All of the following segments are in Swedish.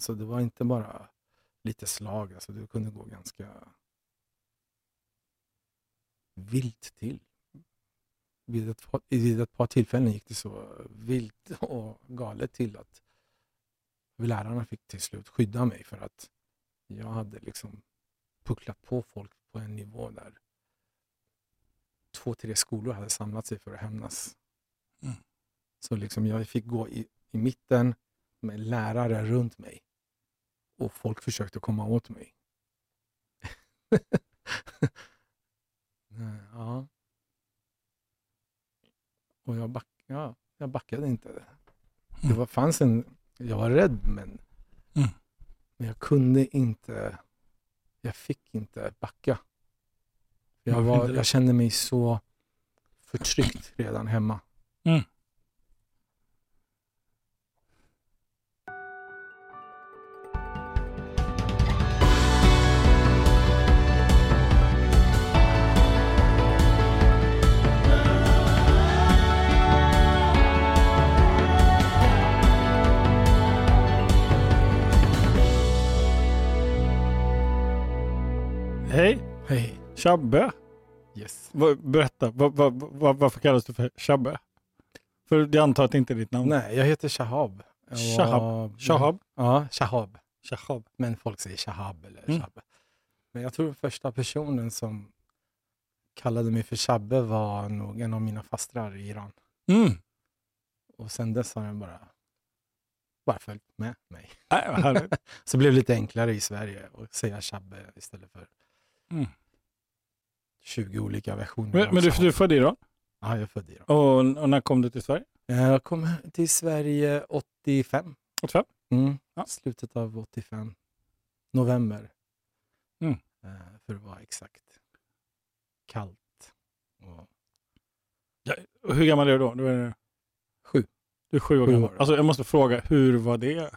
Alltså det var inte bara lite slag, alltså det kunde gå ganska vilt till. Vid ett, par- vid ett par tillfällen gick det så vilt och galet till att lärarna fick till slut skydda mig för att jag hade liksom pucklat på folk på en nivå där två, tre skolor hade samlat sig för att hämnas. Mm. Så liksom jag fick gå i, i mitten med lärare runt mig och folk försökte komma åt mig. Ja. Och jag, back, ja, jag backade inte. Det var, fanns en, jag var rädd men, Mm. men jag kunde inte, jag fick inte backa. Jag, var, jag kände mig så förtryckt redan hemma. Mm. Hej, Hej. Chabbe. Yes. Berätta, va, va, va, varför kallas du för Chabbe? För jag antar att det inte är ditt namn? Nej, jag heter Shahab. Shahab. var- Shahab? Ja, Shahab. Shahab. Men folk säger Shahab eller Mm. Shabbe. Men jag tror första personen som kallade mig för Shabbe var nog en av mina fastrar i Iran. Mm. Och sen dess har den bara, bara följt med mig. Härligt. Så det blev lite enklare i Sverige att säga Shabbe istället för Mm. 20 olika versioner. Men, men du, du är född i Iran? Ja, jag är född i Iran. Och, och när kom du till Sverige? Jag kom till Sverige 85. 85? Mm. Ja. Slutet av 85. November. Mm. Eh, för att vara exakt. Kallt. Och Och hur gammal är du då? Du är, Sju. Du är sju år Sju gammal. år. Alltså, jag måste fråga, hur var det?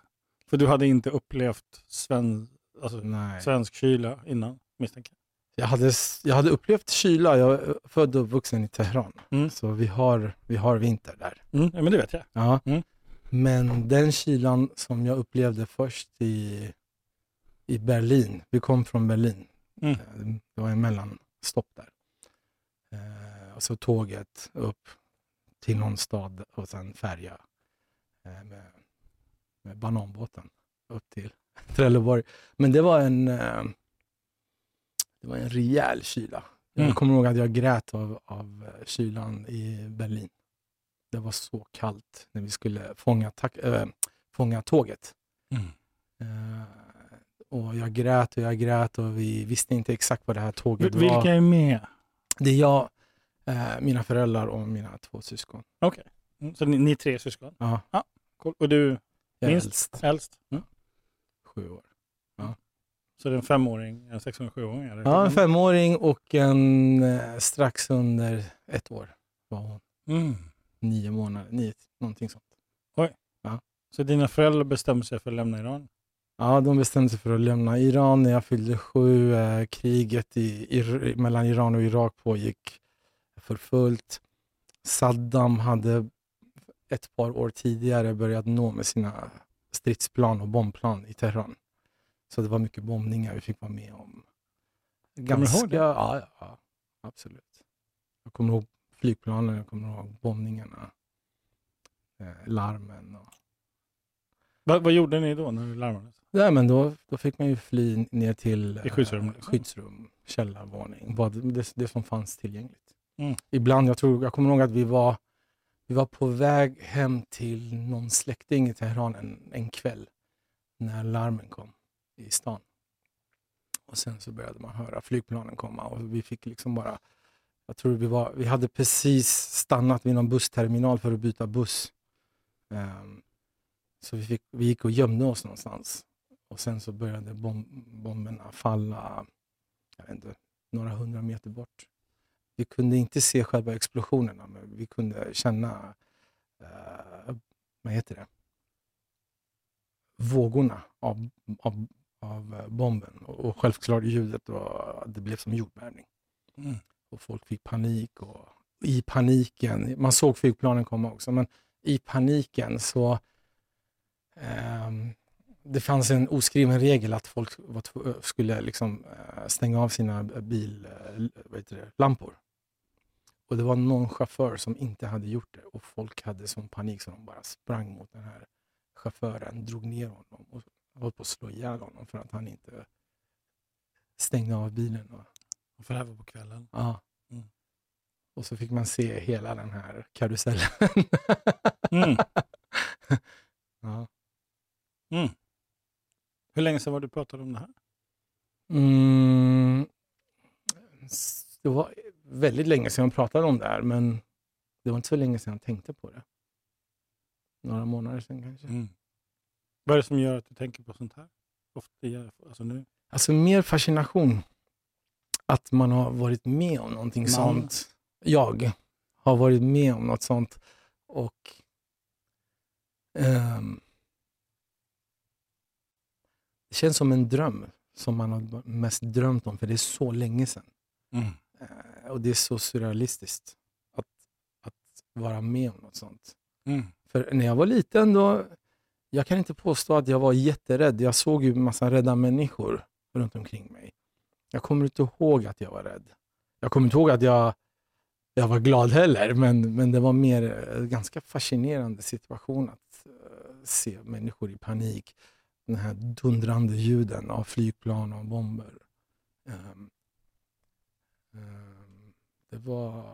För du hade inte upplevt sven, alltså, nej. svensk kyla innan, misstänker Jag, hade, s- jag hade upplevt kyla. Jag är född och uppvuxen i Teheran. Mm. Så vi har, vi har vinter där. jag. Mm, ja, men det vet jag. Ja. Mm. Men den kylan som jag upplevde först i, i Berlin. Vi kom från Berlin. Mm. Eh, Det var en mellanstopp där. Eh, och så tåget upp till någon stad och sen färja eh, med, med bananbåten upp till Trelleborg. Men det var en, eh, det var en rejäl kyla. Mm. Jag kommer ihåg att jag grät av, av eh, kylan i Berlin. Det var så kallt när vi skulle fånga, tak- äh, fånga tåget. Mm. Eh, och jag grät och jag grät och vi visste inte exakt vad det här tåget Vil- Vilka var. är med? Det är jag, eh, mina föräldrar och mina två syskon. Mm, Så ni, ni tre syskon? Ja, Cool. Och du jag Minst? äldst, äldst? Mm. sju år. Så det är en femåring, en sex och en sjuåring? eller? Ja, en femåring och en eh, strax under ett år var hon. Mm. Nio månader, nio, någonting sånt. Så dina föräldrar bestämde sig för att lämna Iran? Ja, de bestämde sig för att lämna Iran när jag fyllde sju. Eh, kriget i, i, mellan Iran och Irak pågick för fullt. Saddam hade ett par år tidigare börjat nå med sina stridsplan och bombplan i Teheran. Så det var mycket bombningar vi fick vara med om. Kommer du ihåg det? Ja, ja, absolut. Jag kommer ihåg flygplanen, jag kommer ihåg bombningarna, eh, larmen. Och... Vad, vad gjorde ni då när du larmades? Nej, men då, då fick man ju fly ner till I skyddsrum, liksom? skyddsrum källarvåning, vad, det, det som fanns tillgängligt. Mm. Ibland, jag, tror, jag kommer ihåg att vi var, vi var på väg hem till någon släkting i Teheran en, en kväll när larmen kom i stan. Och sen så började man höra flygplanen komma och vi fick liksom bara, jag tror vi var, vi hade precis stannat vid någon bussterminal för att byta buss. Um, så vi, fick, vi gick och gömde oss någonstans. Och sen så började bom, bomberna falla, jag vet inte, några hundra meter bort. Vi kunde inte se själva explosionerna, men vi kunde känna, uh, vad heter det, vågorna av, av, av eh, bomben. Och, självklart ljudet och det blev som jordbävning. Mm. Och folk fick panik. Och I paniken, man såg flygplanen komma också, men i paniken så ehm, det fanns en oskriven regel att folk var tv- skulle liksom eh, stänga av sina billampor. Och det var någon chaufför som inte hade gjort det och folk hade sån panik så de bara sprang mot den här chauffören, drog ner honom och höll på att slå ihjäl honom för att han inte stängde av bilen. Och, För det här var på kvällen. ja. Mm. och så fick man se hela den här karusellen. Mm. ja. Mm. Hur länge sedan var du pratade om det här? Mm, det var väldigt länge sedan jag pratade om det här, men det var inte så länge sedan jag tänkte på det. Några månader sedan kanske. Vad är det som gör att du tänker på sånt här? Ofta, alltså nu. Alltså mer fascination. Att man har varit med om någonting Man. sånt. Jag har varit med om något sånt. Och ehm, Det känns som en dröm som man har mest drömt om, för det är så länge sedan. Mm. Eh, Och det är så surrealistiskt att, att vara med om något sånt. Mm. För när jag var liten, då, jag kan inte påstå att jag var jätterädd. Jag såg ju en massa rädda människor runt omkring mig. Jag kommer inte ihåg att jag var rädd. Jag kommer inte ihåg att jag, jag var glad heller, men, men det var mer en ganska fascinerande situation att eh, se människor i panik. Den här dundrande ljuden av flygplan och bomber. Um, um, det var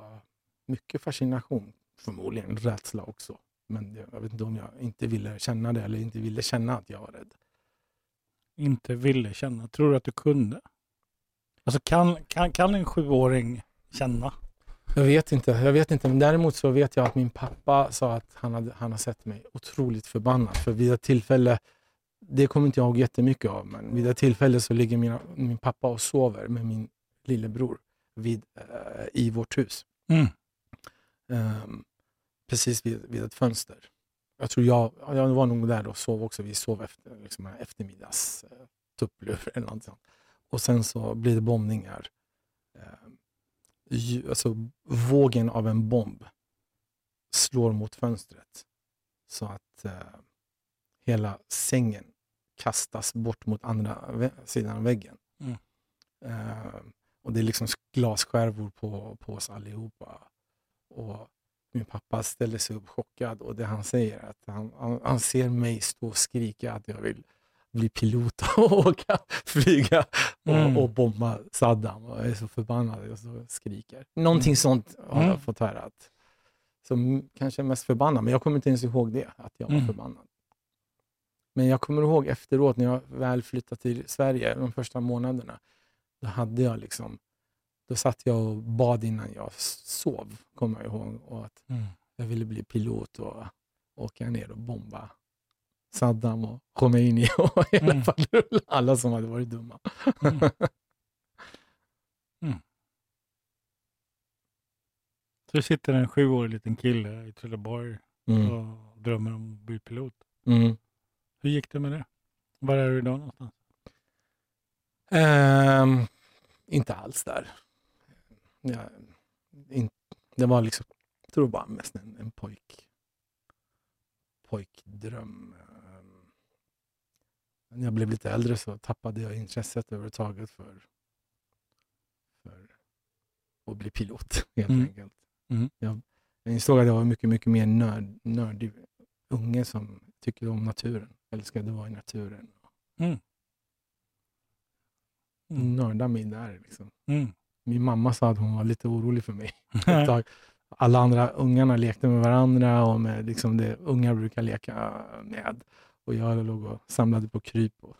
mycket fascination, förmodligen rädsla också. Men jag vet inte om jag inte ville känna det eller inte ville känna att jag var rädd. Inte ville känna. Tror du att du kunde? Alltså kan, kan, kan en sjuåring känna? Jag vet inte, jag vet inte. Men däremot så vet jag att min pappa sa att han, hade, han har sett mig otroligt förbannad. För vid ett tillfälle, det kommer inte jag ihåg jättemycket av, men vid ett tillfälle så ligger mina, min pappa och sover med min lillebror vid, eh, i vårt hus. Mm. Ehm, precis vid, vid ett fönster. Jag tror jag, jag var nog där och sov också. Vi sov efter liksom, eftermiddags eh, tupplur eller något sånt. Och sen så blir det bombningar. Ju, alltså, vågen av en bomb slår mot fönstret så att eh, hela sängen kastas bort mot andra sidan av väggen. Mm. Ehm, och det är liksom glasskärvor på, på oss allihopa. Och min pappa ställer sig upp chockad och det han säger att han, han, han ser mig stå och skrika att jag vill bli pilot och åka, flyga och, Mm. och bomba Saddam. Och jag är så förbannad och så skriker. Någonting Mm. sånt har Mm. jag fått höra. Att, som kanske är mest förbannad, men jag kommer inte ens ihåg det, att jag var Mm. förbannad. Men jag kommer ihåg efteråt när jag väl flyttade till Sverige, de första månaderna, då hade jag liksom, då satt jag och bad innan jag sov, kommer jag ihåg. Och att Mm. jag ville bli pilot och åka ner och bomba Saddam och Khomeini och hela Mm. faderullan. Alla som hade varit dumma. Mm. Mm. Så det sitter en sjuårig liten kille i Trelleborg Mm. och drömmer om att bli pilot. Mm. Hur gick det med det? Var är du idag någonstans? Ehm, inte alls där. Ja, in, det var liksom, jag tror bara mest en, en pojk, pojkdröm. Ehm, när jag blev lite äldre så tappade jag intresset överhuvudtaget för, för att bli pilot helt Mm. enkelt. Mm. Jag, jag insåg att jag var mycket, mycket mer nörd, nördig unge som tycker om naturen, älskade att vara i naturen. Mm. Mm. Nörda mig där liksom. Mm. Min mamma sa att hon var lite orolig för mig ett tag. Alla andra ungarna lekte med varandra och med liksom det ungar brukar leka med. Och jag låg och samlade på kryp och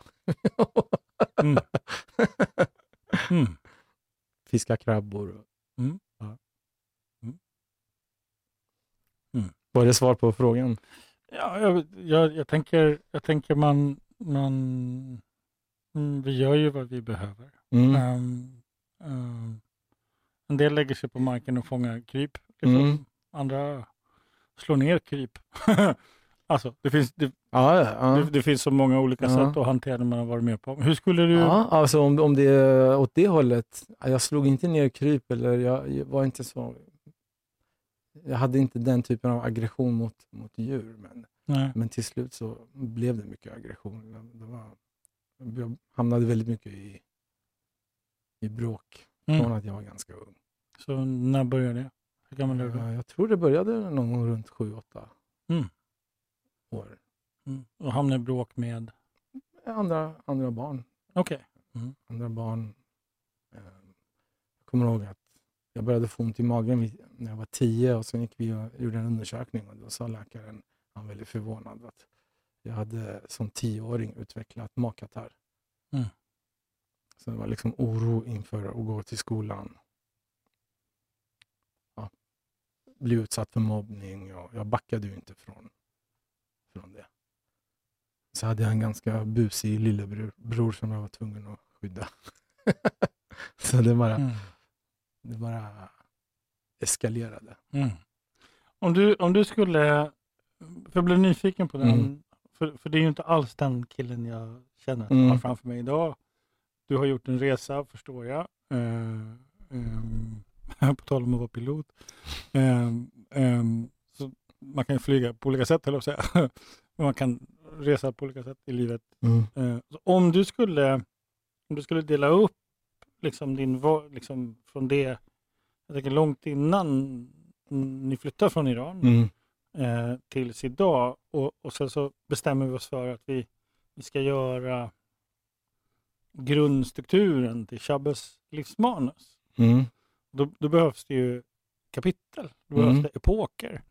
Mm. Mm. fiska krabbor. Och, Mm. Ja. Mm. Mm. Var det svar på frågan? Ja, jag, jag, jag, tänker, jag tänker man, man mm, vi gör ju vad vi behöver. Mm. Ehm, en del lägger sig på marken och fångar kryp. Liksom. Mm. Andra slår ner kryp. alltså, det finns, det, Ja, ja. det, det finns så många olika Ja. sätt att hantera det man har varit med på. Hur skulle du... Ja, alltså om, om det är åt det hållet. Jag slog inte ner kryp eller jag, jag var inte så... Jag hade inte den typen av aggression mot, mot djur. Men Nej. Men till slut så blev det mycket aggression. Det var, jag hamnade väldigt mycket i, i bråk från Mm. att jag var ganska ung. Så när började det? Hur gammal är du Jag tror det började någon gång runt 7-8 Mm. år. Mm. Och hamnade i bråk med? Andra, andra barn. Okej. Andra barn. Eh, Jag kommer ihåg att jag började få ont i magen när jag var 10 och sen gick vi och gjorde en undersökning och då sa läkaren, han var väldigt förvånad, att jag hade som tioåring utvecklat magkatarr. Mm. Så det var liksom oro inför att gå till skolan. Ja. Bli utsatt för mobbning och jag backade ju inte från, från det. Så hade jag en ganska busig lillebror bror som jag var tvungen att skydda. Så det bara, Mm. det bara eskalerade. Mm. Om, du, om du skulle, för jag blev nyfiken på den, Mm. för, för det är ju inte alls den killen jag känner jag Mm. framför mig idag. Du har gjort en resa, förstår jag. Uh, på tal om att vara pilot. Ehm, så man kan flyga på olika sätt, höll jag säga. man kan resa på olika sätt i livet. Eh, så om du skulle om du skulle dela upp liksom din liksom från det, jag tänker långt innan ni flyttar från Iran Mm. eh, tills idag och, och sen så bestämmer vi oss för att vi, vi ska göra grundstrukturen till Shabbes livsmanus. Mm. Då, då behövs det ju kapitel, då behövs Mm. det epoker.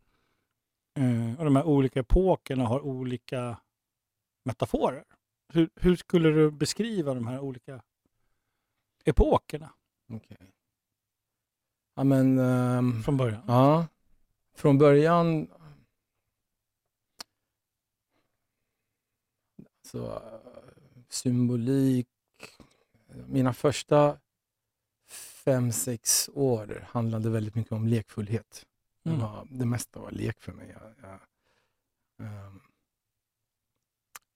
Eh, och de här olika epokerna har olika metaforer. Hur, hur skulle du beskriva de här olika epokerna Okej. Ja, men... ehm, från början? Ja, från början... Så, eh, symbolik. Mina första fem, sex år handlade väldigt mycket om lekfullhet. Det, Mm. var, det mesta var lek för mig. Jag, jag ehm,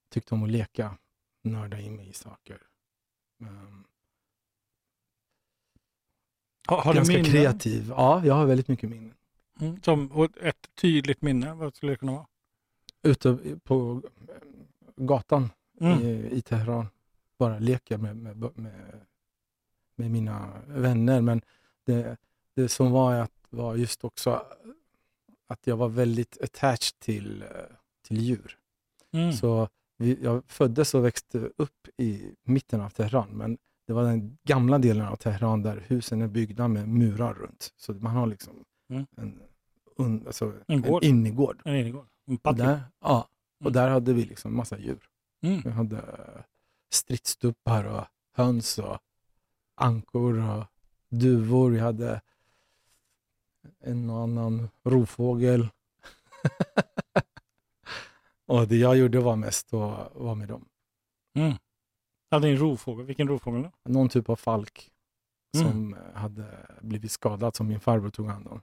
tyckte om att leka, nörda in mig i saker. Ehm, Har, har ganska minnen? kreativ. Ja, jag har väldigt mycket minnen. Mm, som och ett tydligt minne, vad skulle det kunna vara? ute på eh, gatan Mm. i, i Teheran. Bara leker med, med, med, med mina vänner. Men det, det som var, att, var just också att jag var väldigt attached till, till djur. Mm. Så vi, jag föddes och växte upp i mitten av Teheran. Men det var den gamla delen av Teheran där husen är byggda med murar runt. Så man har liksom Mm. en, un, alltså En gård. en innergård. En innergård. En Och där, ja, Mm. och där hade vi liksom massa djur. Mm. Vi hade stridstuppar och höns och ankor och duvor. Vi hade en och annan rovfågel. och det jag gjorde var mest att vara med dem. Mm. Ja, det är en rovfågel. Vilken rovfågel då? Någon typ av falk Mm. som hade blivit skadad som min farbror tog hand om.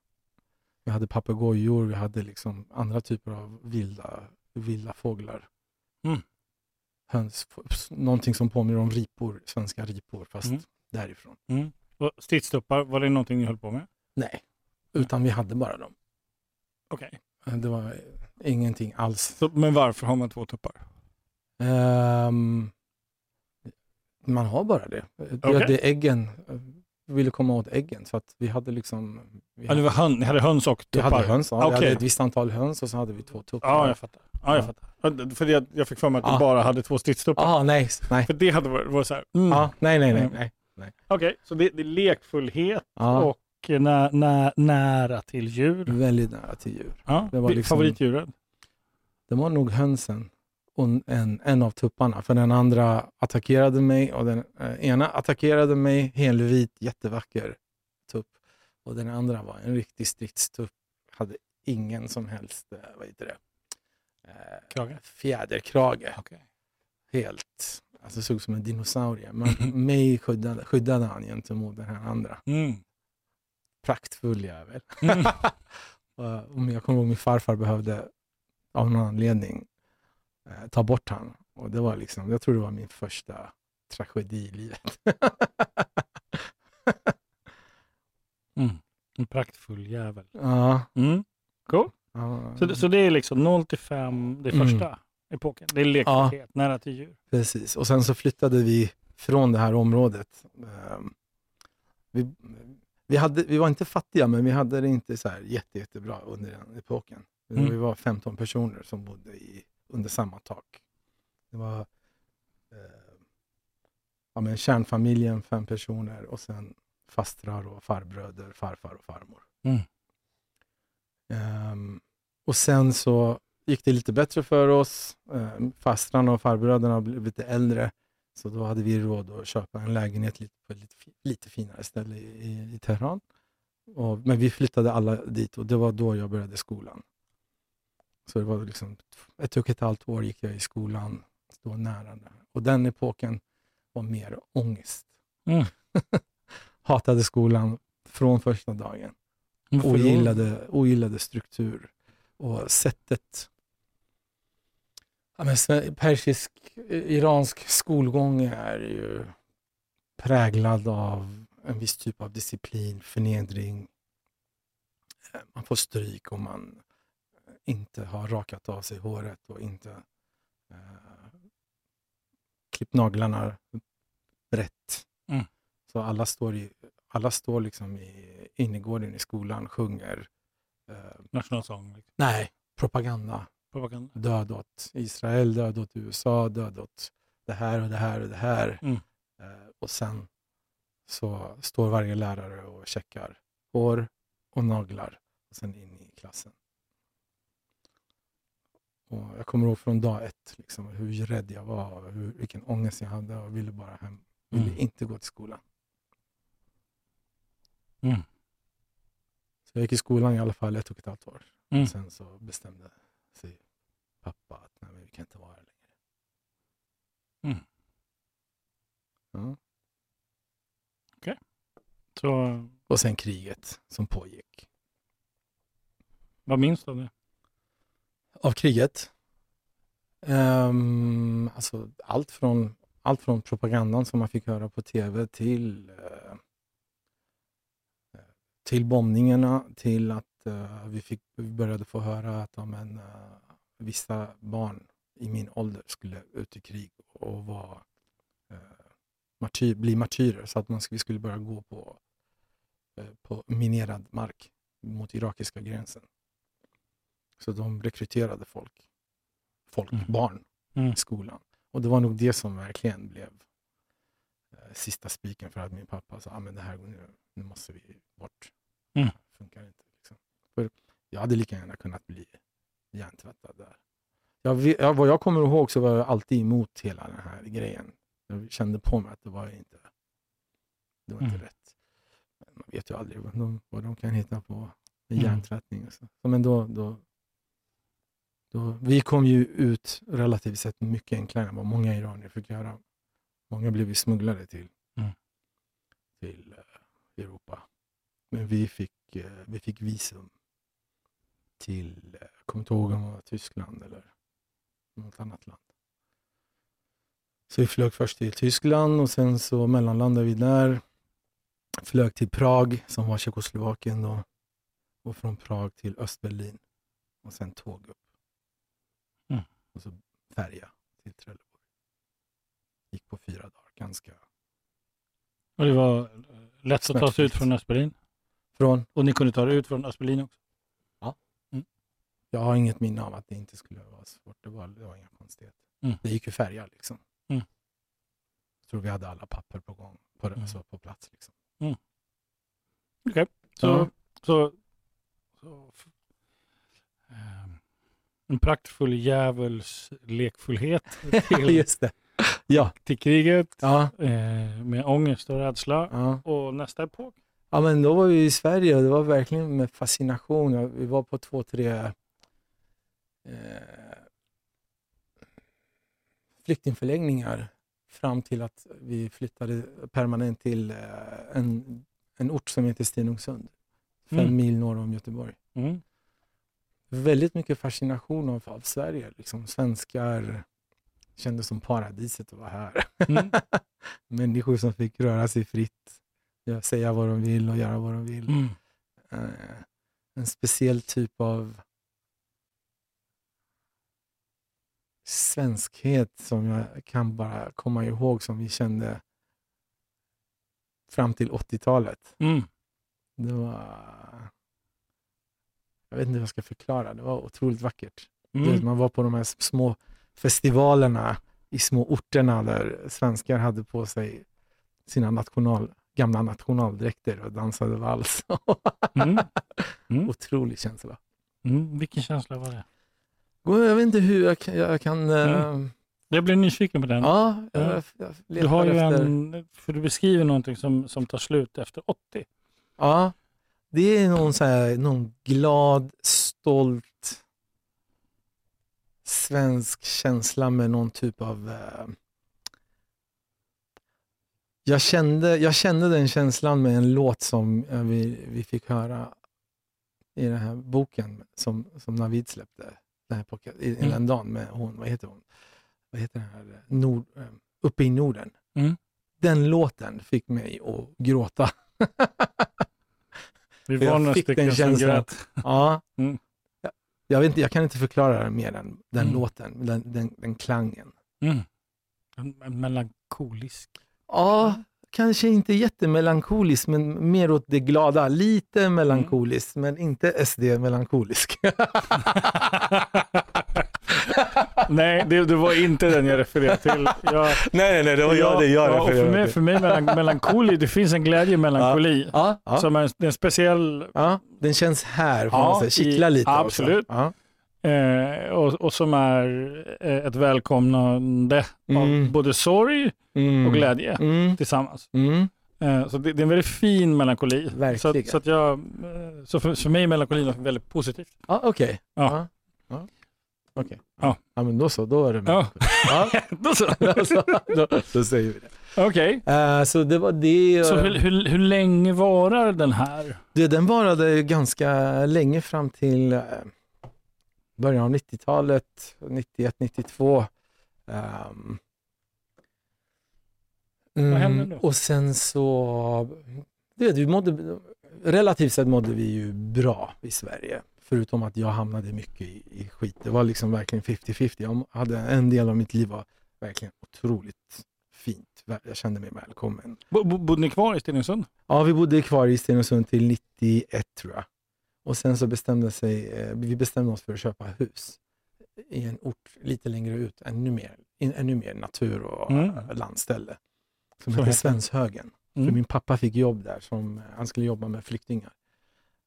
Vi hade papegojor, vi hade liksom andra typer av vilda, vilda fåglar. Mm. Höns, någonting som påminner om ripor, svenska ripor, fast Mm. därifrån. Mm. Och stridstuppar, var det någonting ni höll på med? Nej, utan vi hade bara dem. Okej. Det var ingenting alls. Så, Men varför har man två tuppar? Ehm, man har bara det. Det, Okej. det är äggen. Vi ville komma åt äggen så att vi hade liksom... Vi Ja, det var hön, ni hade höns och vi tuppar? hade höns, ja. vi Okej. hade ett visst antal höns och så hade vi två tuppar. Ja, jag fattar. Ja, jag Ja. fattar. Ja, För jag, jag fick för mig att du Ja. bara hade två stridstuppar. Ah, nej, nej. För det hade varit, varit så här. Mm. Ja, nej, nej, nej. Mm. nej. Okej, så det, det är lekfullhet Ja, och nä, nä, nära till djur. väldigt nära till djur. Ja. Det var liksom- Favoritdjuret? Det var nog hönsen och en, en av tupparna. För den andra attackerade mig och den eh, ena attackerade mig, helvit, jättevacker tupp. Och den andra var en riktig stridstupp. Hade ingen som helst, eh, vad heter det? Eh, Krage? fjäderkrage. Okej. Helt, alltså såg ut som en dinosaurie. Men mig skyddade, skyddade han gentemot den här andra. Mm. Praktfull jävel. Mm. Och om jag kommer ihåg min farfar behövde av någon anledning eh, ta bort han. Och det var liksom, jag tror det var min första tragedi i livet. Mm. En praktfull jävel. ja, Mm. Cool. Ja, Så, så det är liksom 0 till 5, det Mm. första epoken. Det är lekfullhet, nära till djur. Precis, och sen så flyttade vi från det här området. Ehm, Vi, vi, hade, vi var inte fattiga, men vi hade det inte så här jätte, jättebra under den epoken. Mm. Vi var 15 personer som bodde i, under samma tak. Det var eh, ja, men kärnfamiljen, fem personer och sen fastrar och farbröder, farfar och farmor. Mm. Ehm, och sen så gick det lite bättre för oss. Ehm, fastrarna och farbröderna blev lite äldre. Så då hade vi råd att köpa en lägenhet lite, på ett lite, lite finare ställe i, i, i Teheran. Och, men vi flyttade alla dit och det var då jag började skolan. Så det var liksom ett och ett halvt år gick jag i skolan, då nära där. Och den epoken var mer ångest. Mm. Hatade skolan från första dagen. Ogillade, ogillade struktur och sättet. Ja, men persisk, iransk skolgång är ju präglad av en viss typ av disciplin, förnedring. Man får stryk om man inte har rakat av sig håret och inte eh, klippt naglarna rätt. Mm. Så alla står, i, alla står liksom i innergården i skolan, sjunger. Eh, Nationalsång. Liksom. nej, propaganda. Propaganda. Död åt Israel, död åt USA, död åt det här och det här och det här. Mm. Eh, och sen så står varje lärare och checkar hår och naglar och sen in i klassen. Och jag kommer ihåg från dag ett liksom, hur rädd jag var, hur, vilken ångest jag hade och ville bara hem. Ville Mm. inte gå till skolan. Mm. Så jag gick i skolan i alla fall ett och ett halvt år. Mm. Sen så bestämde sig pappa att nej, men vi kan inte vara här längre. Mm. Ja. Så Och sen kriget som pågick. vad minns du av det? Av kriget? Um, alltså allt, från, allt från propagandan som man fick höra på tv till, uh, till bombningarna, till att uh, vi, fick, vi började få höra att ja, men, eh, vissa barn i min ålder skulle ut i krig och var, martyr, bli martyrer. Så att man, vi skulle börja gå på, på minerad mark mot irakiska gränsen. Så de rekryterade folk, folk Mm. barn Mm. i skolan. Och det var nog det som verkligen blev eh, sista spiken för att min pappa sa, ah, men det här, nu, nu måste vi bort. Mm. Det funkar inte. Liksom. För jag hade lika gärna kunnat bli hjärntvättad där. Jag, vet- ja, vad jag kommer ihåg så var jag alltid emot hela den här grejen. Jag kände på mig att det var inte, det var inte Mm. rätt. Men man vet ju aldrig vad de, vad de kan hitta på med Mm. hjärntvättning. Och. Så, men då, då, då, vi kom ju ut relativt sett mycket enklare än vad många iranier fick göra. Många blev ju smugglade till, Mm. till eh, Europa. Men vi fick, eh, vi fick visum till, eh, kommer inte ihåg om det var Tyskland eller något annat land. Så vi flög först till Tyskland och sen så mellanlandade vi där. Flög till Prag som var Tjeckoslovakien då. Och från Prag till Östberlin. Och sen tåg upp. Mm. Och så färja till Trelleborg. Gick på fyra dagar. Ganska. Och det var eh, lätt att ta sig ut från Östberlin. Från, Och ni kunde ta er ut från Östberlin också. jag har inget minne av att det inte skulle vara svårt. Det var, det var inga konstigheter. Mm. Det gick ju färja liksom. Mm. Jag tror vi hade alla papper på gång. På, Mm. så på plats liksom. Så, Ja. så, så f- ehm, en praktfull djävuls lekfullhet till, Just det. Ja. till kriget Ja. eh, med ångest och rädsla. ja. Och nästa epok? Ja, men då var vi i Sverige och det var verkligen med fascination. Vi var på två, tre eh, flyktingförläggningar fram till att vi flyttade permanent till eh, en, en ort som heter Stenungsund. Fem Mm. mil norr om Göteborg. Mm väldigt mycket fascination av, av Sverige. Liksom, svenskar kändes som paradiset att vara här. Mm. Människor som fick röra sig fritt, säga vad de vill och göra vad de vill. Mm. Uh, en speciell typ av svenskhet som jag kan bara komma ihåg som vi kände fram till 80-talet. Mm. Det var jag vet inte hur jag ska förklara. Det var otroligt vackert. Du vet, Mm. Man var på de här små festivalerna i små orterna där svenskar hade på sig sina national, gamla nationaldräkter och dansade vals. Mm. Mm. Otrolig känsla. Mm. Vilken känsla var det? Jag vet inte hur jag kan... Jag kan eh, Jag blev nyfiken på den. Ja, jag, Mm. Ja. jag, du har ju efter... en, för du beskriver någonting som, som tar slut efter 80. Ja, det är någon, så här, någon glad, stolt svensk känsla med någon typ av... Eh, jag, kände, jag kände den känslan med en låt som eh, vi, vi fick höra i den här boken som, som Navid släppte den här podcast, i, Mm. den dagen med hon, vad heter hon? Vad heter den här? Nord, eh, uppe i Norden. Mm. Den låten fick mig att gråta. Vi var några stycken som grät. Ja. Mm. Jag, jag, vet inte, jag kan inte förklara mer än den Mm. låten, den, den, den klangen. Mm. Melankolisk. Ja, kanske inte jättemelankolisk, men mer åt det glada. Lite melankolisk, men inte SD-melankolisk. Nej, det, det var inte den jag refererade till. Jag, nej, nej, nej, det ja, ja, och för mig, för mig melan, melankoli, det finns en glädje i melankoli. Ja, ja, Som är en, det en speciell, ja, den känns här, får Ja, man kittlar i- lite absolut. eh, och, och som är eh, ett välkomnande Mm. av både sorg Mm. och glädje Mm. tillsammans. Mm. Eh, så det, det är en väldigt fin melankoli. Så, Verkligen. att, så, att jag, eh, så för, för mig är melankolin något väldigt positivt. Ja, okej. Ja. Ja. Okej. Ja. ja, men då så, då är det Ja. ja. Då så. då, då säger vi det. Okej, Eh, så det var det. så hur, hur, hur länge varar den här? det. Den varade ganska länge fram till eh, början av 90-talet, 91, 92. Um, Vad hände då? Och sen så, du vet, vi mådde, relativt sett mådde vi ju bra i Sverige. Förutom att jag hamnade mycket i, i skit. Det var liksom verkligen 50-50. Jag hade en del av mitt liv var verkligen otroligt fint. Jag kände mig välkommen. Bo, bo, bodde ni kvar i Stenungsund? Ja, vi bodde kvar i Stenungsund till 91 tror jag. Och sen så bestämde sig, eh, vi bestämde oss för att köpa hus i en ort lite längre ut, ännu mer, ännu mer natur och Mm. landställe. Som Så det. Svenshögen. För Mm. min pappa fick jobb där, som, han skulle jobba med flyktingar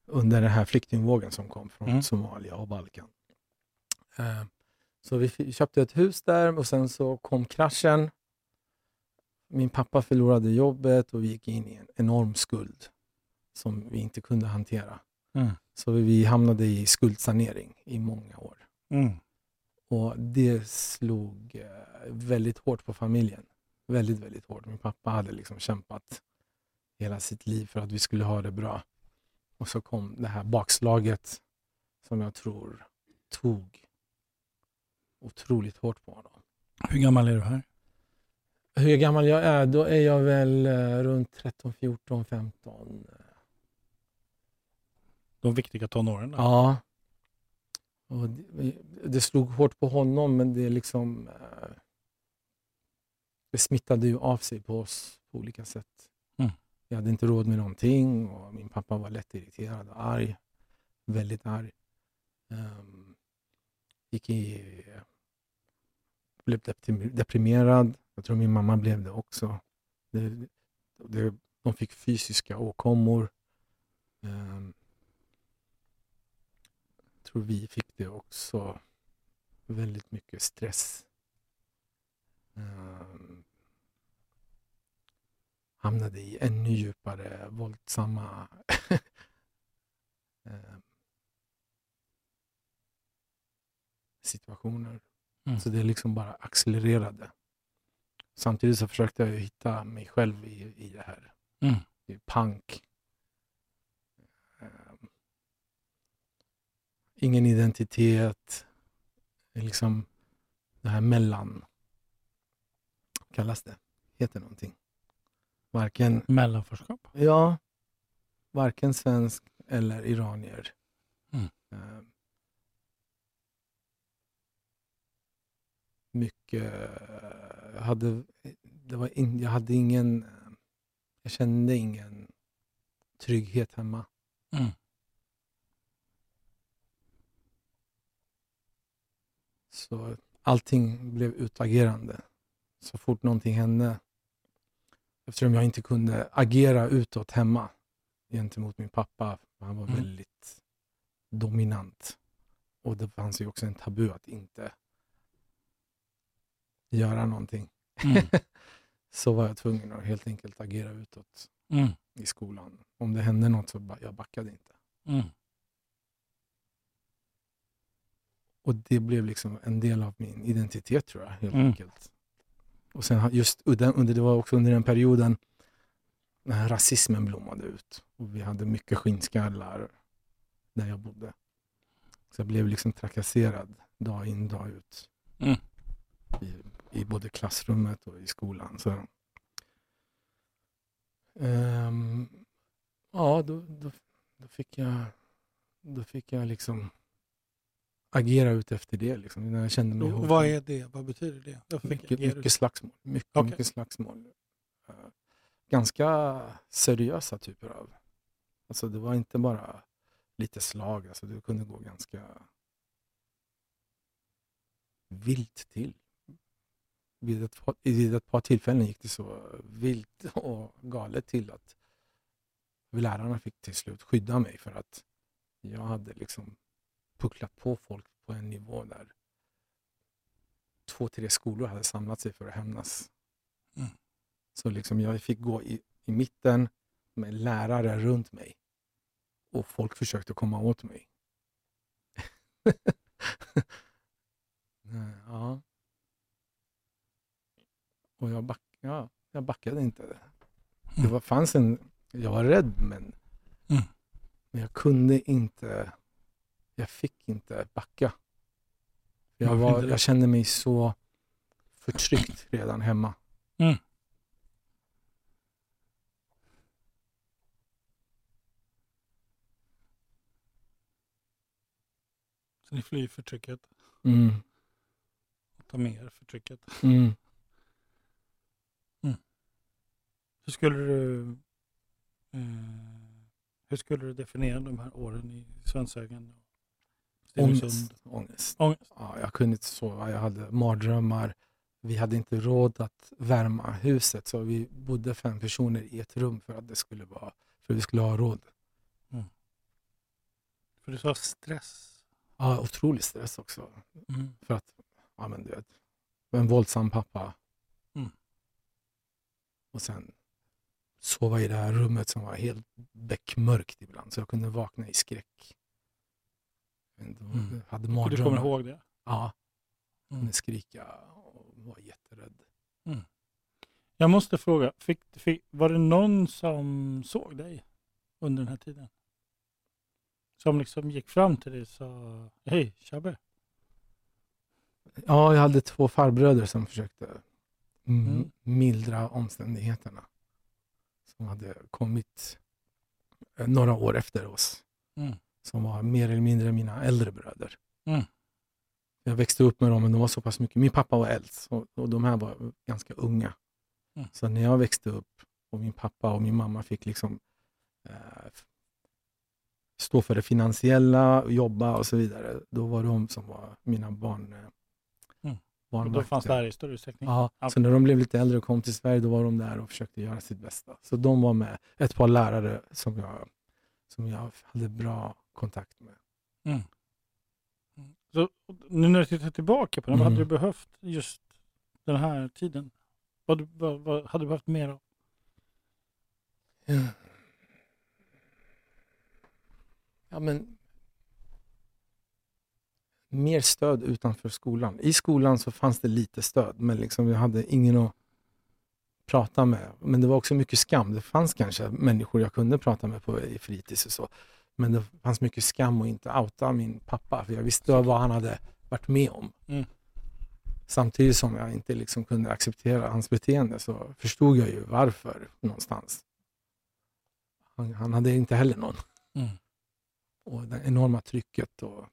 under den här flyktingvågen som kom från Mm. Somalia och Balkan. Eh, Så vi köpte ett hus där och sen så kom kraschen. Min pappa förlorade jobbet och vi gick in i en enorm skuld som vi inte kunde hantera. Mm. Så vi hamnade i skuldsanering i många år. Mm. Och det slog eh, väldigt hårt på familjen. Väldigt, väldigt hårt. Min pappa hade liksom kämpat hela sitt liv för att vi skulle ha det bra. Och så kom det här bakslaget som jag tror tog otroligt hårt på honom. Hur gammal är du här? Hur gammal jag är? Då är jag väl eh, runt 13, 14, 15. De viktiga tonåren? då? Ja. Och det, det slog hårt på honom men det liksom eh, det smittade ju av sig på oss på olika sätt. Jag hade inte råd med någonting och min pappa var lätt irriterad och arg. Väldigt arg. Um, gick i, blev deprimerad. Jag tror min mamma blev det också. Det, det, de fick fysiska åkommor. Um, tror vi fick det också. Väldigt mycket stress. Um, hamnade i ännu djupare våldsamma um, situationer. Mm. Så det liksom bara accelererade. Samtidigt så försökte jag hitta mig själv i, i det här. Mm. I punk. Um, ingen identitet. Liksom det här mellan. Kallas det? Heter någonting. Varken, Mellanförskap? ja, varken svensk eller iranier. Mm. Eh, jag, hade, det var in, jag hade ingen... Jag kände ingen trygghet hemma. Mm. Så allting blev utagerande. Så fort någonting hände, eftersom jag inte kunde agera utåt hemma gentemot min pappa, han var Mm. väldigt dominant. Och det fanns ju också en tabu att inte göra någonting. Mm. Så var jag tvungen att helt enkelt agera utåt Mm. i skolan. Om det hände något så ba- jag backade inte. Mm. Och det blev liksom en del av min identitet tror jag, helt Mm. enkelt. Och sen just under, det var också under den perioden när rasismen blommade ut. Och vi hade mycket skinnskallar där jag bodde. Så jag blev liksom trakasserad dag in, dag ut. Mm. I, I både klassrummet och i skolan. Så, Ehm, ja, då, då, då, fick jag, då fick jag liksom agera ut efter det. Liksom, när jag kände mig Och vad är det? Vad betyder det? Mycket, mycket slagsmål. Mycket, Okej. mycket slagsmål. Eh, ganska seriösa typer av... Alltså det var inte bara lite slag. Alltså det kunde gå ganska vilt till. Vid ett, par- vid ett par tillfällen gick det så vilt och galet till att lärarna fick till slut skydda mig för att jag hade liksom pucklat på folk på en nivå där två, tre skolor hade samlat sig för att hämnas. Mm. Så liksom jag fick gå i, i mitten med lärare runt mig. Och folk försökte komma åt mig. Nej, ja. Och jag, back, ja, jag backade inte. Det var, fanns en, jag var rädd men, Mm. men jag kunde inte, jag fick inte backa. Jag, var, jag kände mig så förtryckt redan hemma. Mm. Så ni flyr förtrycket Mm. och tar med er förtrycket. Mm. Hur skulle du eh, hur skulle du definiera de här åren i Svenshögen? Ångest. Ångest. Ångest. Ja, jag kunde inte sova, jag hade mardrömmar. Vi hade inte råd att värma huset så vi bodde fem personer i ett rum för att det skulle vara, för att vi skulle ha råd. För du sa stress. Ja, otrolig stress också. Mm. För att, ja men du vet, en våldsam pappa. Mm. Och sen sova i det här rummet som var helt beckmörkt ibland. Så jag kunde vakna i skräck. Mm. Hade Och du mardrömmar. kommer ihåg det? Ja, Mm. skrika och var jätterädd. Jag måste fråga, fick, fick, var det någon som såg dig under den här tiden? Som liksom gick fram till dig och sa Hej Shabbe. Ja, jag hade två farbröder som försökte mm. Mm. mildra omständigheterna. Som hade kommit eh, några år efter oss. Mm. Som var mer eller mindre mina äldre bröder. Mm. Jag växte upp med dem, men de var så pass mycket. Min pappa var äldst och, och de här var ganska unga. Mm. Så när jag växte upp och min pappa och min mamma fick liksom eh, stå för det finansiella, jobba och så vidare. Då var de som var mina barn. Eh, Mm. Och då fanns det här i större utsträckning? Ja, Ja. så när de blev lite äldre och kom till Sverige då var de där och försökte göra sitt bästa. Så de var med ett par lärare som jag, som jag hade bra kontakt med. Mm. Mm. Så nu när du tittar tillbaka på den, vad hade Mm. du behövt just den här tiden? Vad, vad, vad hade du behövt mer av? Ja, men mer stöd utanför skolan. I skolan så fanns det lite stöd, men liksom jag hade ingen att prata med. Men det var också mycket skam. Det fanns kanske människor jag kunde prata med på i fritids och så. Men det fanns mycket skam att inte outa min pappa, för jag visste vad han hade varit med om. Mm. Samtidigt som jag inte liksom kunde acceptera hans beteende så förstod jag ju varför någonstans. Han, han hade inte heller någon. Mm. Och det enorma trycket. Och...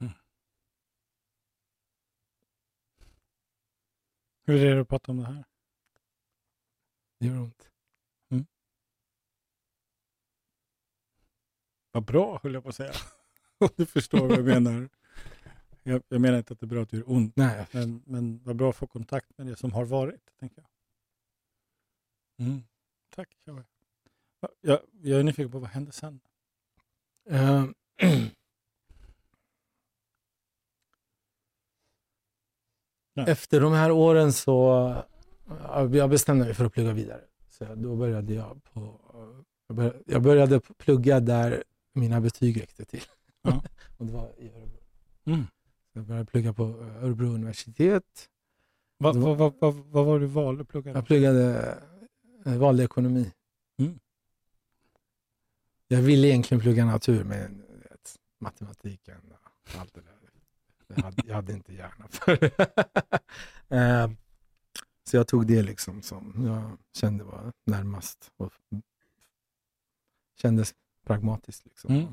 Mm. Hur är det att prata om det här? Det gör ont. Vad bra, höll jag på att säga. Om du förstår vad jag menar. Jag, jag menar inte att det är bra att det gör ont, Nej, men, men vad bra att få kontakt med det som har varit, tänker jag. Mm. Tack. Va- Jag, jag är nyfiken på vad hände sen? Ja. Efter de här åren så ja, jag bestämde mig för att plugga vidare. Så då började jag på jag började, jag började plugga där mina betyg räckte till. Ja. och det var i Örebro. Mm. Jag började plugga på Örebro universitet. Vad var- vad- vad- vad var du valde att plugga? Jag pluggade, jag valde ekonomi. Mm. Jag ville egentligen plugga natur, men vet, matematiken och allt det där. Jag hade, jag hade inte hjärna för det. Eh, Så jag tog det liksom som jag kände var närmast och kändes pragmatiskt. Liksom. Mm.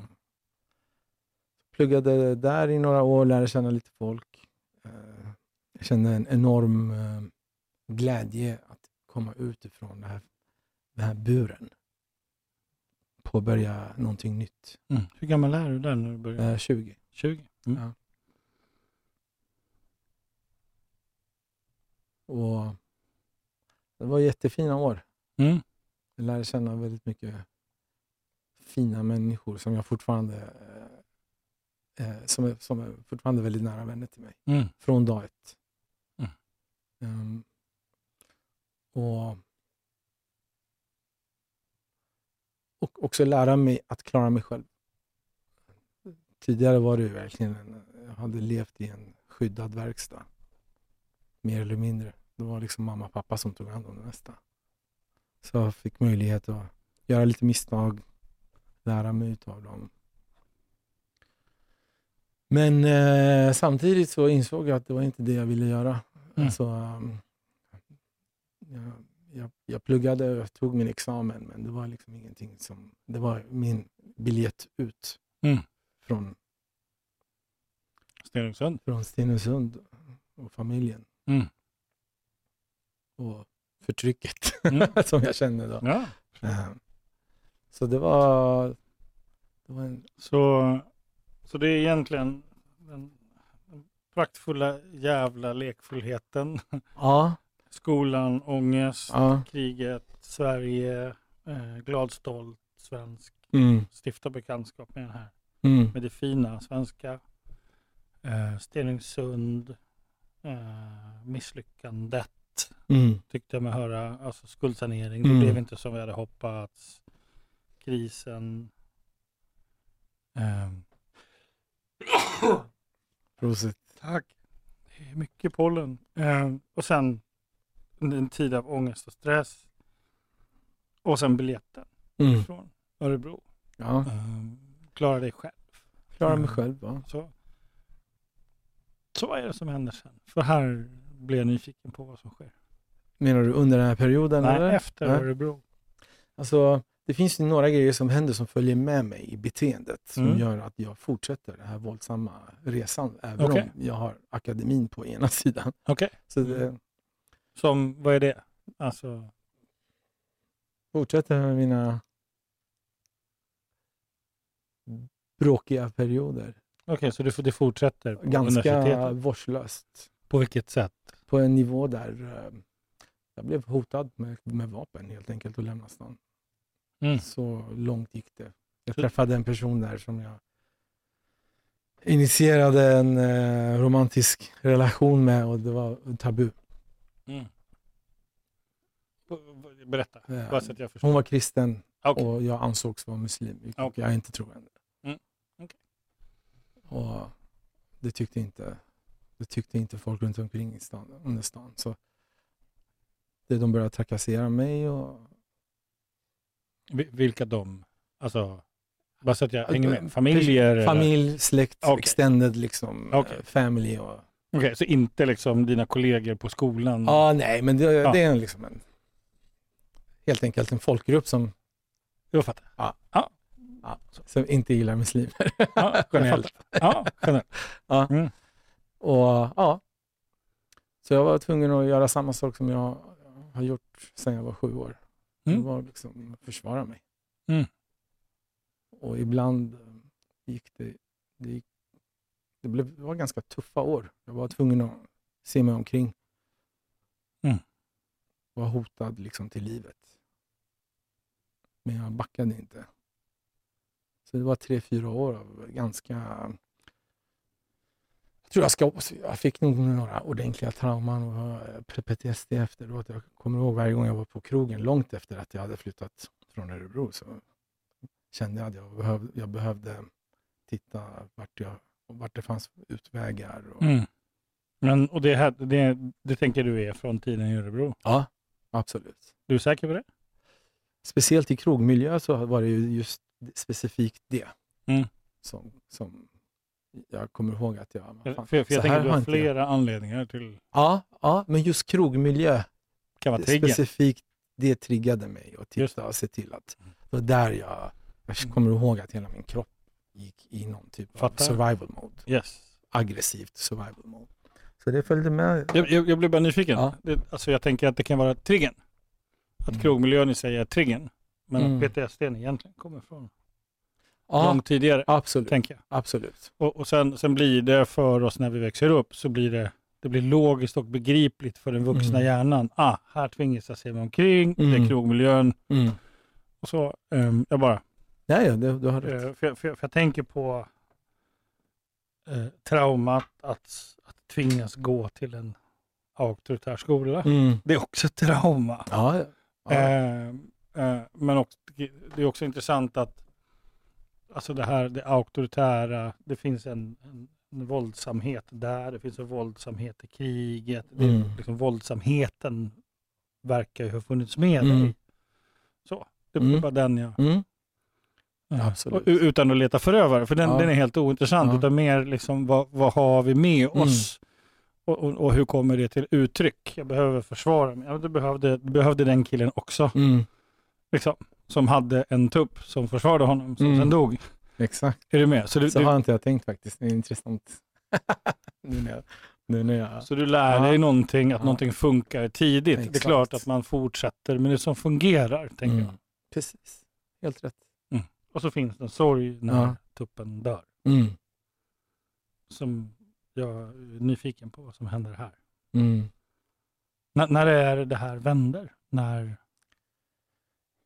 Pluggade där i några år, lärde känna lite folk. Eh, Jag kände en enorm eh, glädje att komma ut ifrån det här, den här buren. Påbörja någonting nytt. Mm. Hur gammal är du där när du började? Eh, 20. 20? Mm. Ja. Och det var jättefina år. Mm. Jag lärde känna väldigt mycket fina människor som jag fortfarande eh, eh, som, är, som är fortfarande väldigt nära vänner till mig. Mm. Från dag ett. Mm. Ehm, och, och också lära mig att klara mig själv. Tidigare var det verkligen en, jag hade levt i en skyddad verkstad. Mer eller mindre. Det var liksom mamma och pappa som tog hand om det mesta. Så jag fick möjlighet att göra lite misstag, lära mig utav dem. Men eh, samtidigt så insåg jag att det var inte det jag ville göra. Mm. Alltså, um, jag, jag, jag pluggade och tog min examen men det var liksom ingenting som... Det var min biljett ut Mm. från, Stenungsund? från Stenungsund och familjen Mm. och förtrycket Mm. som jag kände då. Ja. Eh, Så det var... Det var en, Så, så det är egentligen den, praktfulla jävla lekfullheten. ja, Skolan, ångest, ja. kriget, Sverige, eh, glad, stolt, svensk. Mm, Stifta bekantskap med den här. mm, Med det fina svenska. Eh, Stenungsund. Eh, misslyckandet. mm, Tyckte jag mig höra. Alltså skuldsanering. Mm. Det blev inte som vi hade hoppats. Krisen. Ehm, prosit. Tack. Det är mycket pollen. Ehm, och sen en tid av ångest och stress. Och sen biljetten Mm. från Örebro. Ja, Ehm, klara dig själv. klara mig Mm. själv. Ja. Så, så vad är det som händer sen? För här blir jag nyfiken på vad som sker. Menar du under den här perioden? Nej, eller? efter Nej. Örebro. Alltså, det finns ju några grejer som händer som följer med mig i beteendet som Mm. gör att jag fortsätter den här våldsamma resan även Okej. om jag har akademin på ena sidan. Så det Som, vad är det? Alltså, fortsätter med mina bråkiga perioder. okej, så det, det fortsätter på Ganska vårdslöst. På vilket sätt? På en nivå där eh, jag blev hotad med, med vapen helt enkelt och lämna stan. Mm. Så långt gick det. Jag träffade en person där som jag initierade en eh, romantisk relation med och det var tabu. Mm. Berätta, Ja. bara så att jag förstår. Hon var kristen Okej. och jag ansågs vara muslim, vilket Okej. jag inte tror henne. Mm, okej. Och det tyckte inte det tyckte inte folk runt omkring i stan, under stan. Så det, de började trakassera mig och Vilka de? Alltså, bara så att jag hänger med. Familjer? familj, släkt, Okej. extended liksom, Okej. eh, family och Okej, så inte liksom dina kollegor på skolan? Ja, nej, men det, Ja. det är liksom en, helt enkelt en folkgrupp som, Jag fattar. som inte gillar muslimer. Ja, Generellt. Ja, generellt. Och ja, Så jag var tvungen att göra samma sak som jag har gjort sedan jag var sju år. Mm. Det var liksom att försvara mig. Mm. Och ibland eh, gick det... Det, gick, det, blev, det var ganska tuffa år. Jag var tvungen att se mig omkring. Mm. Var hotad liksom till livet. Men jag backade inte. Så det var tre, fyra år av ganska... Tror jag, ska, jag fick nog några ordentliga trauman och eh, PTSD efteråt. Jag kommer ihåg varje gång jag var på krogen, långt efter att jag hade flyttat från Örebro, så kände jag att jag behövde, jag behövde titta vart, jag, vart det fanns utvägar. Och, Mm. Men, och det, här, det, det tänker du är från tiden i Örebro? Ja, absolut. Du är säker på det? Speciellt i krogmiljö så var det ju just specifikt det Mm. som, som jag kommer ihåg att jag... För, fan, för, för så jag tänker att du har inte jag- flera anledningar till Ja, ja, men just krogmiljö, kan vara trigger. specifikt, det triggade mig att titta och se till att Mm. det var där jag, jag kommer ihåg att hela min kropp gick i någon typ av Fattar. survival mode. Yes. Aggressivt survival mode. Så det följde med. Jag, jag, jag blev bara nyfiken. Ja. Det, alltså jag tänker att det kan vara triggern. Att Mm. krogmiljön i sig är triggern. Men Mm. att PTSD egentligen kommer från Ja, långt tidigare, absolut. tänker jag. absolut. Och, och sen, sen blir det för oss när vi växer upp, så blir det, det blir logiskt och begripligt för den vuxna Mm. hjärnan. Ah, här tvingas jag se mig omkring, det är Mm. krogmiljön. Mm. Och så, ehm, jag bara, Ja, ja, det, du har rätt. eh, för, jag- för, jag- för jag tänker på eh, traumat att, att tvingas gå till en auktoritär skola. Mm. Det är också ett trauma. Ja, ja. eh, men också, det är också intressant att alltså det här det auktoritära, det finns en, en, en våldsamhet där, det finns en våldsamhet i kriget. Det, Mm. liksom, våldsamheten verkar ju ha funnits med Mm. dig. Så, det Mm. var den jag... Mm. och- utan att leta förövare, för den, Ja. den är helt ointressant. Ja. Utan mer liksom, vad, vad har vi med Mm. oss? Och, och, och hur kommer det till uttryck? Jag behöver försvara mig. Ja, det, behövde, det behövde den killen också. Mm. Liksom, som hade en tupp som försvarade honom, som Mm. sen dog. Exakt. Är du med? Så du, Så du, har inte jag tänkt faktiskt. Det är intressant. nu, när jag, nu när jag... så du lär dig Ja. någonting, att Ja. någonting funkar tidigt. Det är Exakt. klart att man fortsätter med det som fungerar, tänker Mm. jag. Precis. Helt rätt. Och så finns det en sorg när Ja. tuppen dör. Mm. Som jag är nyfiken på vad som händer här. Mm. N- när är det här vänder? När...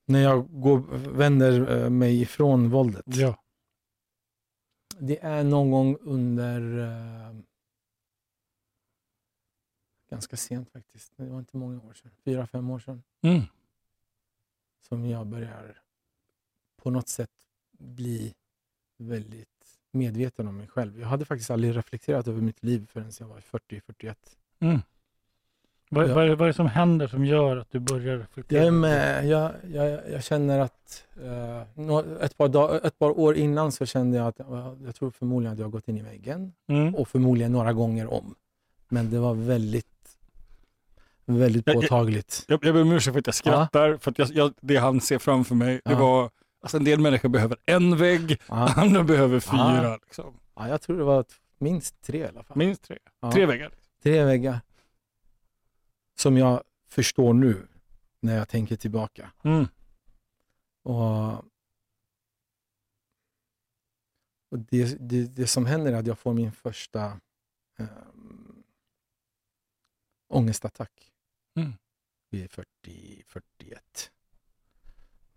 När jag går, vänder eh, mig ifrån våldet. Ja. Det är någon gång under... eh, ganska sent faktiskt. Det var inte många år sedan. Fyra, fem år sedan. Mm. Som jag börjar på något sätt bli väldigt medveten om mig själv. Jag hade faktiskt aldrig reflekterat över mitt liv förrän jag var 40-41. Mm. Vad, Ja. vad, är, vad är det som händer som gör att du börjar reflektera? Jag är med. Jag, jag, jag känner att eh, ett, par dag, ett par år innan så kände jag att jag tror förmodligen att jag har gått in i väggen Mm. och förmodligen några gånger om. Men det var väldigt, väldigt Jag- jag- påtagligt. Jag, jag ber om ursäkt för att jag skrattar, för att jag, jag, det han ser framför mig, det Ja. var, alltså en del människor behöver en vägg, Ja, andra behöver fyra. Ja. Liksom. ja, jag tror det var minst tre i alla fall. Minst tre. Ja. Tre väggar. Tre väggar. Som jag förstår nu när jag tänker tillbaka. Mm. Och, och det, det, det som händer är att jag får min första um, ångestattack Mm. vid 40-41.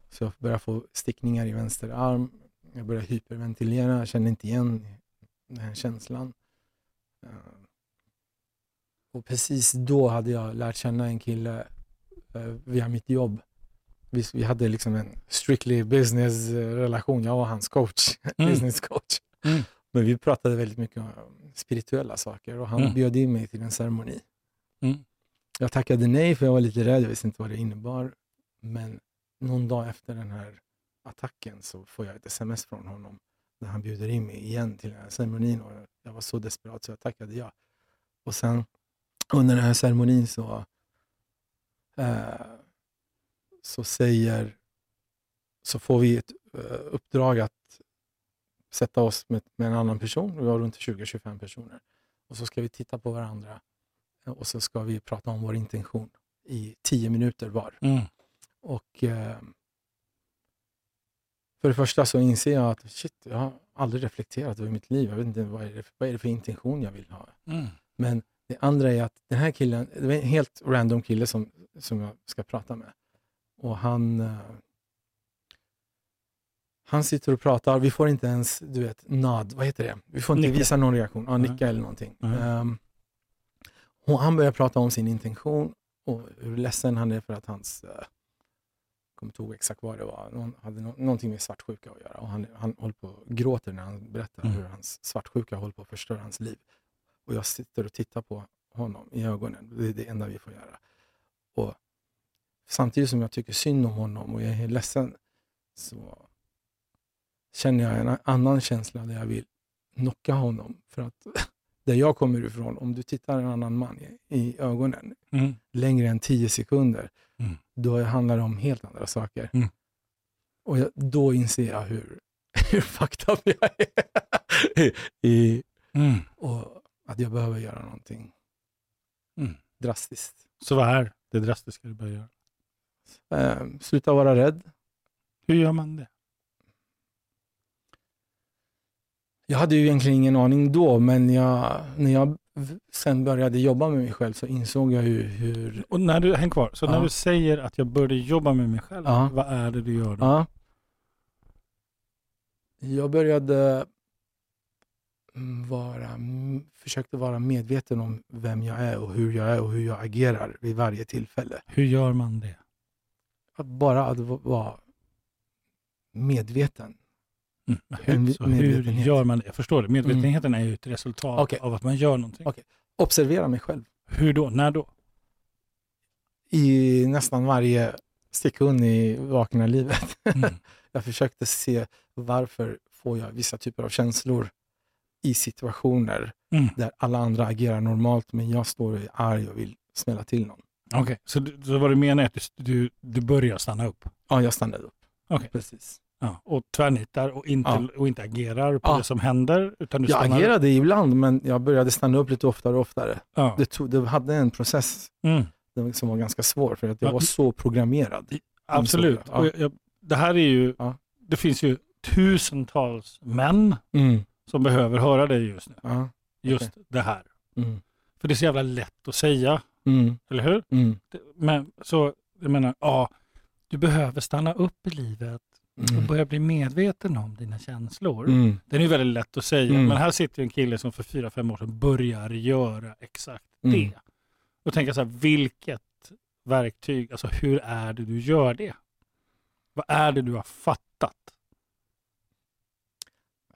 Så jag börjar få stickningar i vänster arm. Jag börjar hyperventilera. Jag känner inte igen den här känslan. Eh, och precis då hade jag lärt känna en kille eh, via mitt jobb. Vi, vi hade liksom en strictly business eh. Jag var hans coach, Mm. business coach. Mm. Men vi pratade väldigt mycket om spirituella saker och han Mm. bjöd in mig till en ceremoni. Mm. Jag tackade nej för jag var lite rädd, jag visste inte vad det innebar. Men någon dag efter den här attacken så får jag ett sms från honom där han bjuder in mig igen till den här ceremonin och jag var så desperat så jag tackade ja. Och sen under den här ceremonin så, eh, så säger så får vi ett eh, uppdrag att sätta oss med, med en annan person. Vi var runt 20-25 personer. Och så ska vi titta på varandra och så ska vi prata om vår intention i tio minuter var. Mm. Och eh, för det första så inser jag att shit, jag har aldrig reflekterat över mitt liv. Jag vet inte vad är det, vad är det för intention jag vill ha. Mm. Men det andra är att den här killen, det var en helt random kille som, som jag ska prata med. Och han, eh, han sitter och pratar, vi får inte ens, du vet, nod, vad heter det? Vi får inte Nicka. visa någon reaktion, ja, nicka eller någonting. Nej. Ehm, och han börjar prata om sin intention och hur ledsen han är för att hans, uh, kommer inte ihåg exakt vad det var, någon hade nå- någonting med svartsjuka att göra. Och han, han håller på och gråter när han berättar Mm. hur hans svartsjuka håller på att förstöra hans liv. Och jag sitter och tittar på honom i ögonen. Det är det enda vi får göra. Och samtidigt som jag tycker synd om honom och jag är ledsen så känner jag en annan känsla där jag vill knocka honom. För att där jag kommer ifrån, om du tittar en annan man i, ögonen Mm. längre än 10 sekunder, Mm. då handlar det om helt andra saker. Mm. Och jag, då inser jag hur, hur fucked up jag är. I, och att jag behöver göra någonting Mm. drastiskt. Så vad är det drastiska du bör göra? Eh, sluta vara rädd. Hur gör man det? Jag hade ju egentligen ingen aning då, men jag, när jag sen började jobba med mig själv så insåg jag ju hur... Och när du, häng kvar, så när Ja. du säger att jag började jobba med mig själv, Ja. vad är det du gör då? Ja. Jag började vara, mm, försökte vara medveten om vem jag är och hur jag är och hur jag agerar vid varje tillfälle. Hur gör man det? Att bara att va- vara medveten. Mm. Hur, hur gör man det? Jag förstår det. Medvetenheten är ju ett resultat Okej. av att man gör någonting. Okej. Observera mig själv Hur då? När då? i nästan varje sekund i vakna livet. Mm. Jag försökte se varför får jag vissa typer av känslor i situationer Mm. där alla andra agerar normalt men jag står och är arg och vill smälla till någon. Okej, så, du- så vad du menar är att du, du, börjar stanna upp Ja, jag stannade upp. Okej. Precis. ja, och tvärnittar och inte, Ja. och inte agerar på Ja. det som händer. Utan du Jag stannar agerade ibland men jag började stanna upp lite oftare och oftare. Ja. Det, tog, det hade en process Mm. som var ganska svår för att jag Ja. var så programmerad. Absolut. Jag, jag, det här är ju, det finns ju tusentals män Mm. Som behöver höra det just nu. Ja. Just det här. Mm. För det är så jävla lätt att säga, Mm. eller hur? Mm. Men så, jag menar, ja, du behöver stanna upp i livet och Mm. börja bli medveten om dina känslor. Mm. Den är ju väldigt lätt att säga, Mm. men här sitter en kille som för fyra, fem år sedan börjar göra exakt Mm. det. Och tänka så här, vilket verktyg, alltså hur är det du gör det? Vad är det du har fattat?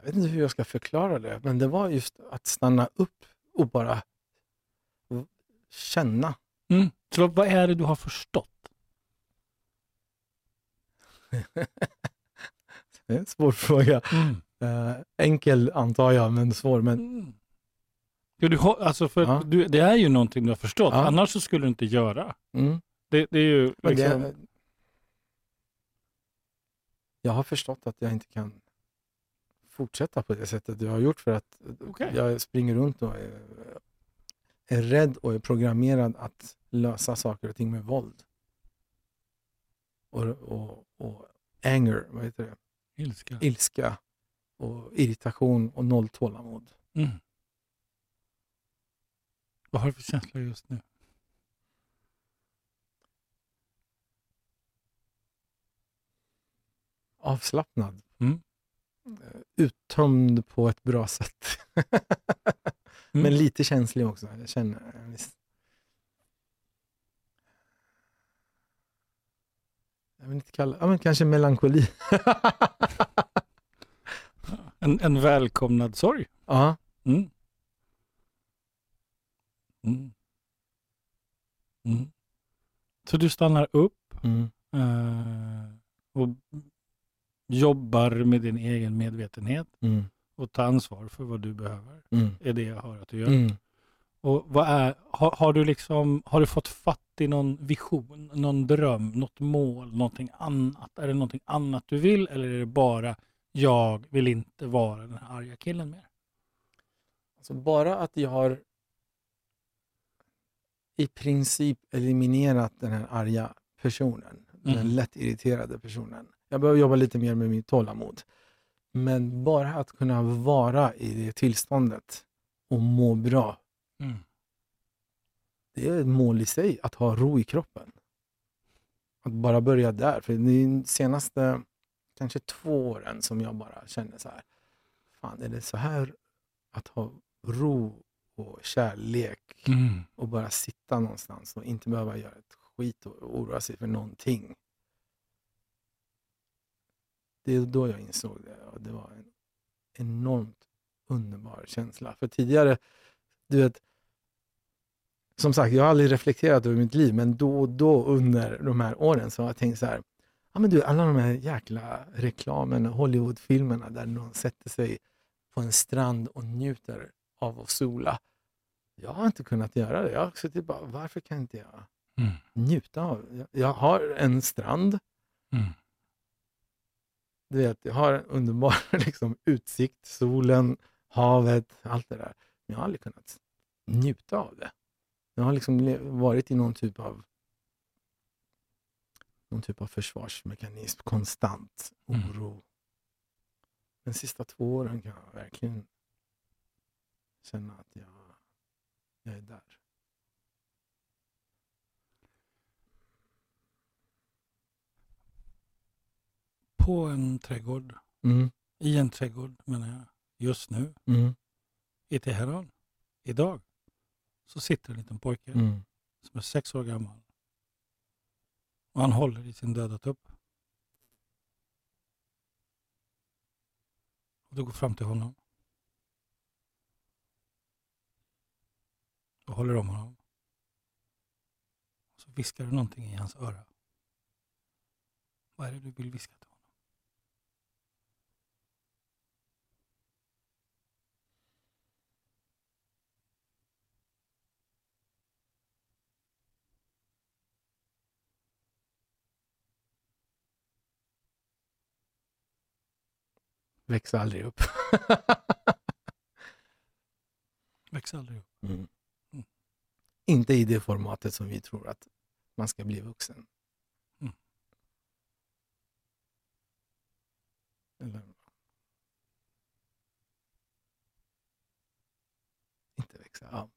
Jag vet inte hur jag ska förklara det, men det var just att stanna upp och bara känna. Mm. Så vad är det du har förstått? Det är en svår fråga. Eh, enkel antar jag, men svår. Men Mm. Ja, du har, alltså för Ja. du, det är ju någonting du har förstått, Ja. annars så skulle du inte göra. mm. Det, det är ju liksom, det, jag har förstått att jag inte kan fortsätta på det sättet jag har gjort för att Okej. jag springer runt och är, är rädd och är programmerad att lösa saker och ting med våld. Och, och, och anger, vad heter det? ilska. ilska och irritation och noll tålamod. Mm. Vad har du för känsla just nu? Avslappnad. Mm. Eh, Uttömd på ett bra sätt. Mm. Men lite känslig också. Jag känner en viss... Jag vill inte kalla ja, men kanske melankoli. En, en välkomnad sorg. ja, Mm. Mm. Mm. Så du stannar upp mm, eh, och jobbar med din egen medvetenhet mm, och tar ansvar för vad du behöver. mm, är det jag hör att du gör. mm. Och vad är, har, har, du liksom, har du fått fatt i någon vision, någon dröm, något mål, någonting annat? Är det någonting annat du vill eller är det bara jag vill inte vara den här arga killen mer? Alltså bara att jag har i princip eliminerat den här arga personen. Den Mm. lätt irriterade personen. Jag behöver jobba lite mer med mitt tålamod. Men bara att kunna vara i det tillståndet och må bra, Mm. det är ett mål i sig, att ha ro i kroppen. Att bara börja där. För de senaste kanske två åren som jag bara känner så här, fan är det så här att ha ro och kärlek Mm. och bara sitta någonstans och inte behöva göra ett skit och oroa sig för någonting. Det är då jag insåg det och det var en enormt underbar känsla. För tidigare, du vet, som sagt, jag har aldrig reflekterat över mitt liv, men då och då under de här åren så har jag tänkt så här, ja men du, alla de här jäkla reklamen, Hollywoodfilmerna där någon sätter sig på en strand och njuter av att sola. Jag har inte kunnat göra det. Jag har suttit bara, varför kan inte jag Mm. njuta av jag- har en strand, Mm. Du vet, jag har en underbar liksom, utsikt, solen, havet, allt det där. Men jag har aldrig kunnat njuta av det. Jag har liksom varit i någon typ av någon typ av försvarsmekanism, konstant Mm. oro. De sista två åren kan jag verkligen känna att jag, jag är där. På en trädgård, Mm, i en trädgård menar jag, just nu mm, i Teheran, idag, så sitter en liten pojke mm, som är sex år gammal. Och han håller i sin döda tupp. Och du går fram till honom. Och håller om honom. Och så viskar du någonting i hans öra. Vad är det du vill viska till Växer aldrig upp. Väx aldrig upp. Mm. Mm. Inte i det formatet som vi tror att man ska bli vuxen. Mm. Eller... Inte växa. Ja.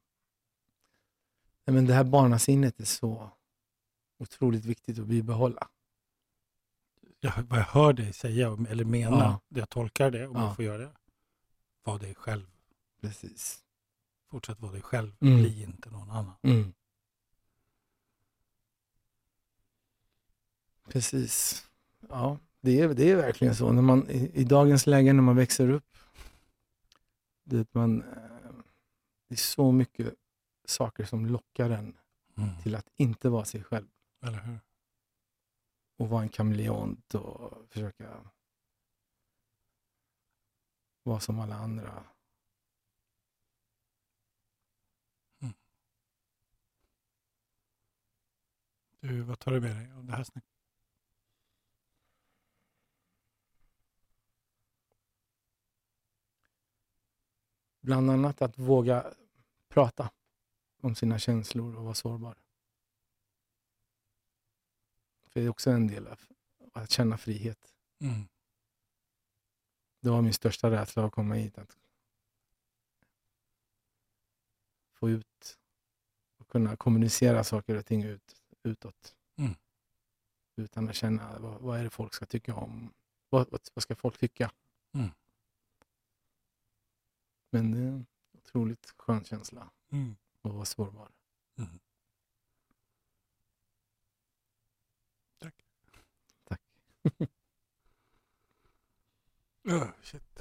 Nej, men det här barnasinnet är så otroligt viktigt att bibehålla. Jag, vad jag hör dig säga, eller mena, Ja. jag tolkar det om Ja. jag får göra det. Var dig själv. Precis. Fortsätt vara dig själv. Mm. Bli inte någon annan. Mm. Precis. Ja, det är, det är verkligen så. När man, i, I dagens läge när man växer upp, det, man, eh, det är så mycket saker som lockar en Mm. till att inte vara sig själv Eller hur? Och vara en kameleont och försöka vara som alla andra. Du, vad tar du med dig av det här snacket? Bland annat att våga prata om sina känslor och vara sårbar. För det är också en del av att känna frihet. Mm. Det var min största rädsla att komma hit. Att få ut och kunna kommunicera saker och ting ut, utåt. Mm. Utan att känna vad, vad är det folk ska tycka om. Vad, vad, ska folk tycka? Mm. Men det är en otroligt skön känsla Mm. att vara sårbar. Mm. Tack. Tack. Öh, shit.